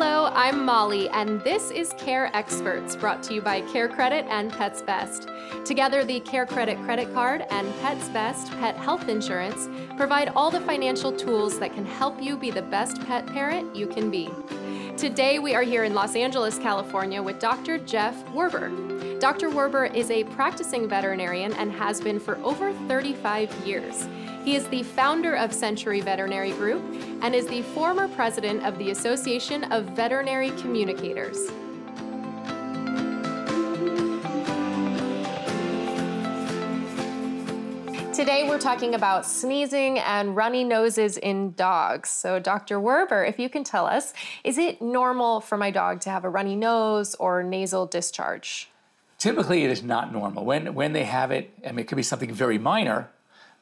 Hello, I'm Molly, and this is Care Experts, brought to you by Care Credit and Pets Best. Together, the Care Credit credit card and Pets Best pet health insurance provide all the financial tools that can help you be the best pet parent you can be. Today, we are here in Los Angeles, California, with Dr. Jeff Werber. Dr. Werber is a practicing veterinarian and has been for over 35 years. He is the founder of Century Veterinary Group and is the former president of the Association of Veterinary Communicators. Today, we're talking about sneezing and runny noses in dogs. So, Dr. Werber, if you can tell us, is it normal for my dog to have a runny nose or nasal discharge? Typically, it is not normal. When, when they have it, I mean, it could be something very minor,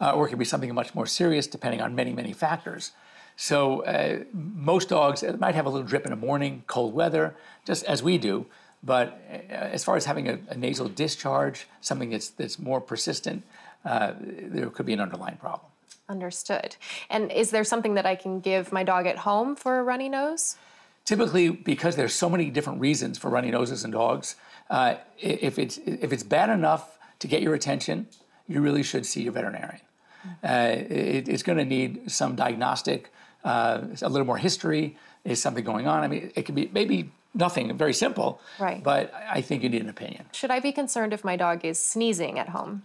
uh, or it could be something much more serious, depending on many, many factors. So, uh, most dogs might have a little drip in the morning, cold weather, just as we do. But uh, as far as having a, a nasal discharge, something that's, that's more persistent, uh, there could be an underlying problem. Understood. And is there something that I can give my dog at home for a runny nose? Typically, because there's so many different reasons for runny noses in dogs, uh, if it's if it's bad enough to get your attention, you really should see your veterinarian. Uh, it, it's going to need some diagnostic, uh, a little more history. Is something going on? I mean, it could be maybe nothing, very simple. Right. But I think you need an opinion. Should I be concerned if my dog is sneezing at home?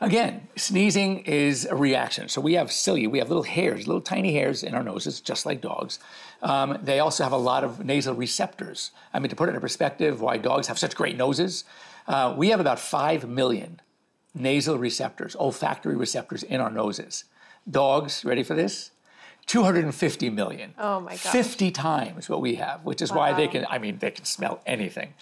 Again, sneezing is a reaction. So we have cilia, we have little hairs, little tiny hairs in our noses, just like dogs. Um, they also have a lot of nasal receptors. I mean, to put it in perspective, why dogs have such great noses, uh, we have about 5 million nasal receptors, olfactory receptors in our noses. Dogs, ready for this? 250 million. Oh my God. 50 times what we have, which is wow. why they can, I mean, they can smell anything.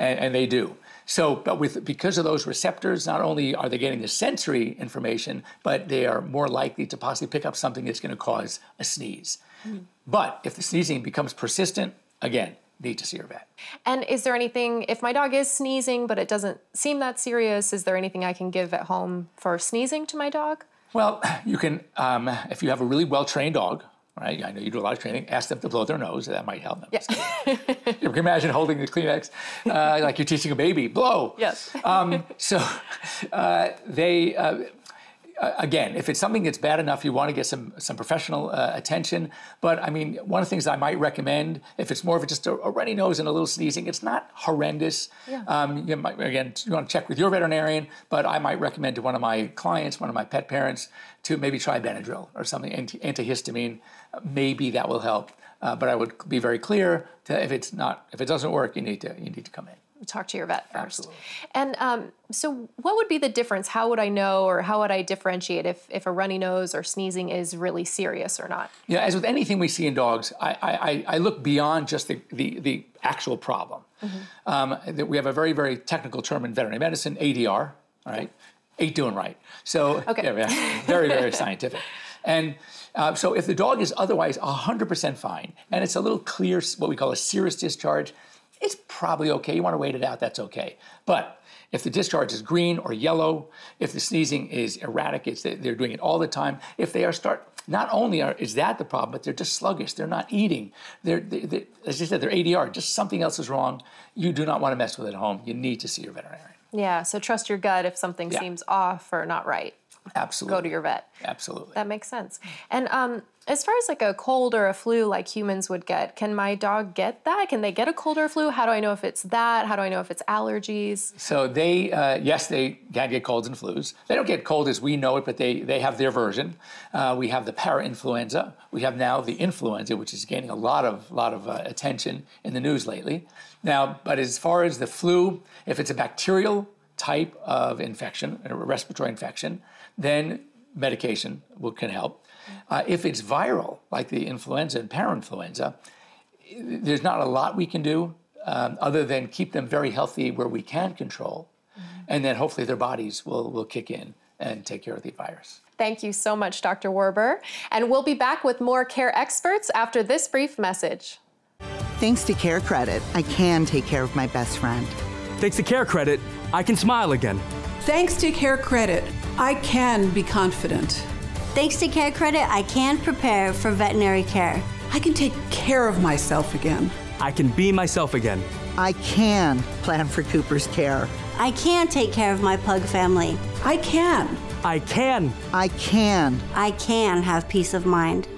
And, and they do. So, but with because of those receptors, not only are they getting the sensory information, but they are more likely to possibly pick up something that's going to cause a sneeze. Mm. But if the sneezing becomes persistent, again, need to see your vet. And is there anything, if my dog is sneezing, but it doesn't seem that serious, is there anything I can give at home for sneezing to my dog? Well, you can, um, if you have a really well trained dog, right? I know you do a lot of training. Ask them to blow their nose. That might help them. Yeah. you can imagine holding the Kleenex uh, like you're teaching a baby. Blow. Yes. um, so uh, they. Uh, again, if it's something that's bad enough, you want to get some some professional uh, attention. But I mean, one of the things I might recommend, if it's more of just a, a runny nose and a little sneezing, it's not horrendous. Yeah. Um, you might, again, you want to check with your veterinarian, but I might recommend to one of my clients, one of my pet parents, to maybe try Benadryl or something, anti- antihistamine. Maybe that will help. Uh, but I would be very clear to if it's not, if it doesn't work, you need to you need to come in talk to your vet first. Absolutely. And um, so, what would be the difference? How would I know, or how would I differentiate if, if a runny nose or sneezing is really serious or not? Yeah, as with anything we see in dogs, I, I, I look beyond just the, the, the actual problem. Mm-hmm. Um, that we have a very, very technical term in veterinary medicine, ADR, all right? Ain't doing right. So, okay. yeah, very, very scientific. And uh, so, if the dog is otherwise 100% fine and it's a little clear, what we call a serous discharge, it's probably okay. You want to wait it out, that's okay. But if the discharge is green or yellow, if the sneezing is erratic, it's they're doing it all the time. If they are start, not only are, is that the problem, but they're just sluggish. They're not eating. They're, they, they, as you said, they're ADR. Just something else is wrong. You do not want to mess with it at home. You need to see your veterinarian. Yeah. So trust your gut if something yeah. seems off or not right. Absolutely. Go to your vet. Absolutely. That makes sense. And um, as far as like a cold or a flu like humans would get, can my dog get that? Can they get a cold or a flu? How do I know if it's that? How do I know if it's allergies? So they, uh, yes, they can get colds and flus. They don't get cold as we know it, but they, they have their version. Uh, we have the parainfluenza. We have now the influenza, which is gaining a lot of, lot of uh, attention in the news lately. Now, but as far as the flu, if it's a bacterial type of infection, a respiratory infection, then medication will, can help. Uh, if it's viral, like the influenza and parainfluenza, there's not a lot we can do um, other than keep them very healthy where we can control, mm-hmm. and then hopefully their bodies will, will kick in and take care of the virus. Thank you so much, Dr. Werber. And we'll be back with more care experts after this brief message. Thanks to Care Credit, I can take care of my best friend. Thanks to Care Credit, I can smile again. Thanks to Care Credit, I can be confident. Thanks to Care Credit, I can prepare for veterinary care. I can take care of myself again. I can be myself again. I can plan for Cooper's care. I can take care of my pug family. I can. I can. I can. I can have peace of mind.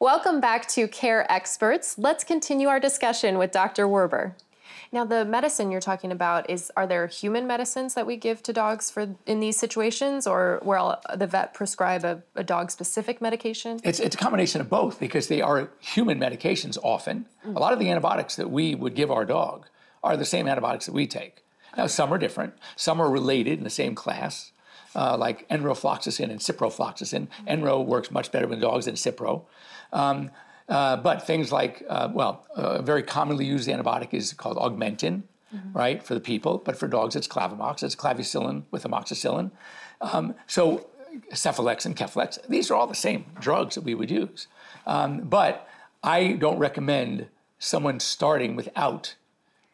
Welcome back to Care Experts. Let's continue our discussion with Dr. Werber. Now, the medicine you're talking about is are there human medicines that we give to dogs for in these situations, or will the vet prescribe a, a dog specific medication? It's, it's a combination of both because they are human medications often. A lot of the antibiotics that we would give our dog are the same antibiotics that we take. Now, some are different, some are related in the same class. Uh, like enrofloxacin and ciprofloxacin. Enro works much better with dogs than Cipro. Um, uh, but things like, uh, well, a very commonly used antibiotic is called Augmentin, mm-hmm. right, for the people. But for dogs, it's Clavamox. It's clavicillin with amoxicillin. Um, so Cephalexin and Keflex, these are all the same drugs that we would use. Um, but I don't recommend someone starting without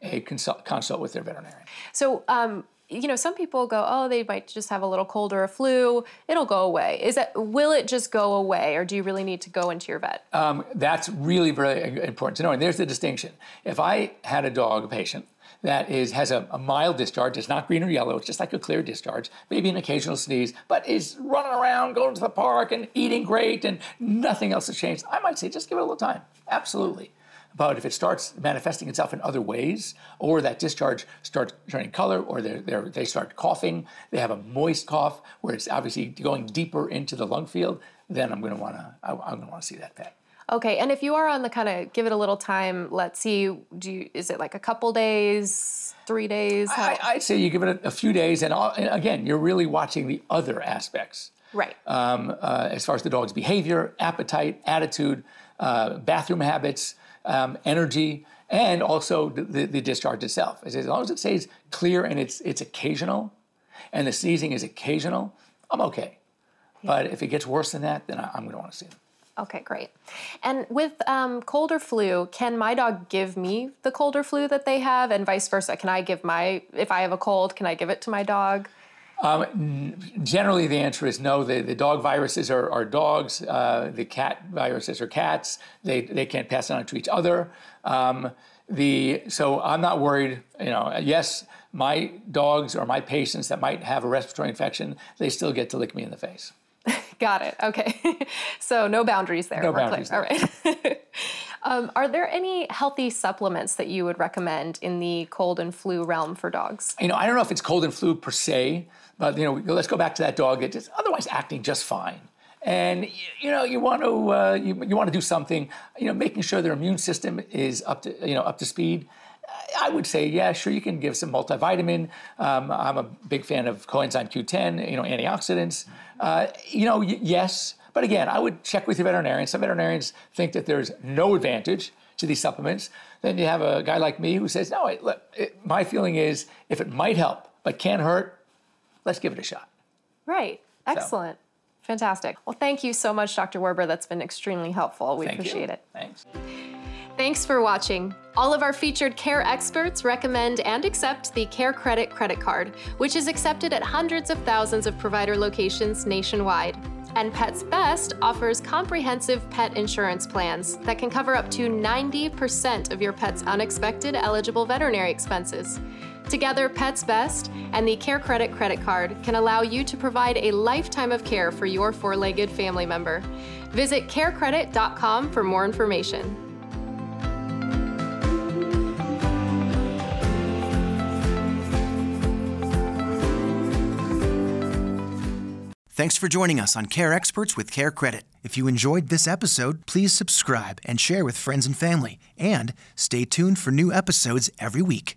a consult, consult with their veterinarian. So, um, you know, some people go, oh, they might just have a little cold or a flu. It'll go away. Is that will it just go away, or do you really need to go into your vet? Um, that's really very important to know. And there's the distinction. If I had a dog, a patient that is has a, a, mild discharge, it's not green or yellow, it's just like a clear discharge, maybe an occasional sneeze, but is running around, going to the park, and eating great, and nothing else has changed, I might say just give it a little time. Absolutely. But if it starts manifesting itself in other ways, or that discharge starts turning color, or they're, they're, they start coughing, they have a moist cough where it's obviously going deeper into the lung field, then I'm going to want to I'm going to want to see that pet. Okay, and if you are on the kind of give it a little time, let's see, do you, is it like a couple days, three days? I, would say you give it a, a few days, and, all, and, again, you're really watching the other aspects. Right. Um, uh, as far as the dog's behavior, appetite, attitude, uh, bathroom habits, um, energy, and also the, the, discharge itself. As long as it stays clear and it's, it's occasional, and the sneezing is occasional, I'm okay. Yeah. But if it gets worse than that, then I, am going to want to see them. Okay, great. And with um, cold or flu, can my dog give me the cold or flu that they have, and vice versa? Can I give my, if I have a cold, can I give it to my dog? Um, generally, the answer is no. The, the dog viruses are, are dogs. Uh, the cat viruses are cats. They, they can't pass it on to each other. Um, the, so I'm not worried. You know, yes, my dogs or my patients that might have a respiratory infection, they still get to lick me in the face. Got it. Okay. so no boundaries there. No boundaries. There. All right. um, are there any healthy supplements that you would recommend in the cold and flu realm for dogs? You know, I don't know if it's cold and flu per se. But you know, let's go back to that dog that is otherwise acting just fine. And you know, you want to uh, you, you want to do something. You know, making sure their immune system is up to you know up to speed. I would say, yeah, sure, you can give some multivitamin. Um, I'm a big fan of coenzyme Q10, you know, antioxidants. Uh, you know, y- yes, but again, I would check with your veterinarian. Some veterinarians think that there's no advantage to these supplements. Then you have a guy like me who says, no, it, it, my feeling is if it might help but can't hurt, let's give it a shot. Right. Excellent. So. Fantastic. Well, thank you so much, Dr. Werber. That's been extremely helpful. We thank appreciate you. it. Thanks. Thanks for watching. All of our featured care experts recommend and accept the Care Credit credit card, which is accepted at hundreds of thousands of provider locations nationwide. And Pets Best offers comprehensive pet insurance plans that can cover up to 90% of your pet's unexpected eligible veterinary expenses. Together, Pets Best and the Care Credit credit card can allow you to provide a lifetime of care for your four legged family member. Visit carecredit.com for more information. Thanks for joining us on Care Experts with Care Credit. If you enjoyed this episode, please subscribe and share with friends and family. And stay tuned for new episodes every week.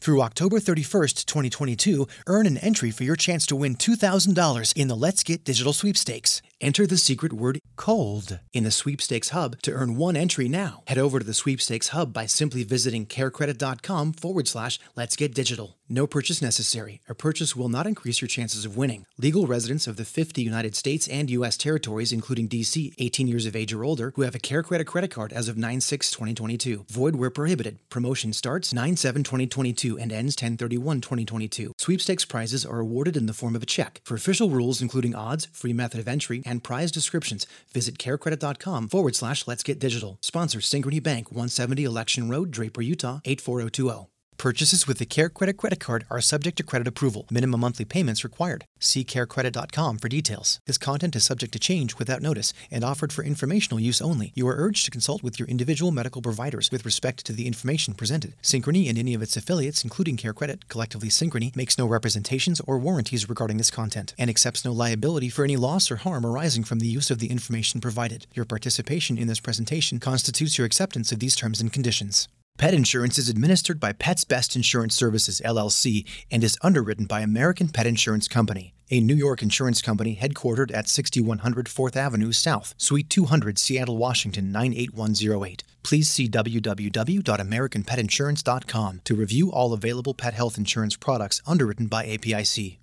Through October 31st, 2022, earn an entry for your chance to win $2,000 in the Let's Get Digital Sweepstakes. Enter the secret word COLD in the Sweepstakes Hub to earn one entry now. Head over to the Sweepstakes Hub by simply visiting carecredit.com forward slash Let's Get Digital. No purchase necessary. A purchase will not increase your chances of winning. Legal residents of the 50 United States and U.S. territories, including D.C., 18 years of age or older, who have a Care Credit credit card as of 9 6 2022. Void where prohibited. Promotion starts 9 7 2022 and ends 10 31 2022. Sweepstakes prizes are awarded in the form of a check. For official rules, including odds, free method of entry, and prize descriptions, visit carecredit.com forward slash let's get digital. Sponsor Synchrony Bank, 170 Election Road, Draper, Utah, 84020. Purchases with the Care Credit credit card are subject to credit approval. Minimum monthly payments required. See carecredit.com for details. This content is subject to change without notice and offered for informational use only. You are urged to consult with your individual medical providers with respect to the information presented. Synchrony and any of its affiliates, including Care Credit, collectively Synchrony, makes no representations or warranties regarding this content and accepts no liability for any loss or harm arising from the use of the information provided. Your participation in this presentation constitutes your acceptance of these terms and conditions. Pet insurance is administered by Pets Best Insurance Services, LLC, and is underwritten by American Pet Insurance Company, a New York insurance company headquartered at 6100 4th Avenue South, Suite 200, Seattle, Washington 98108. Please see www.americanpetinsurance.com to review all available pet health insurance products underwritten by APIC.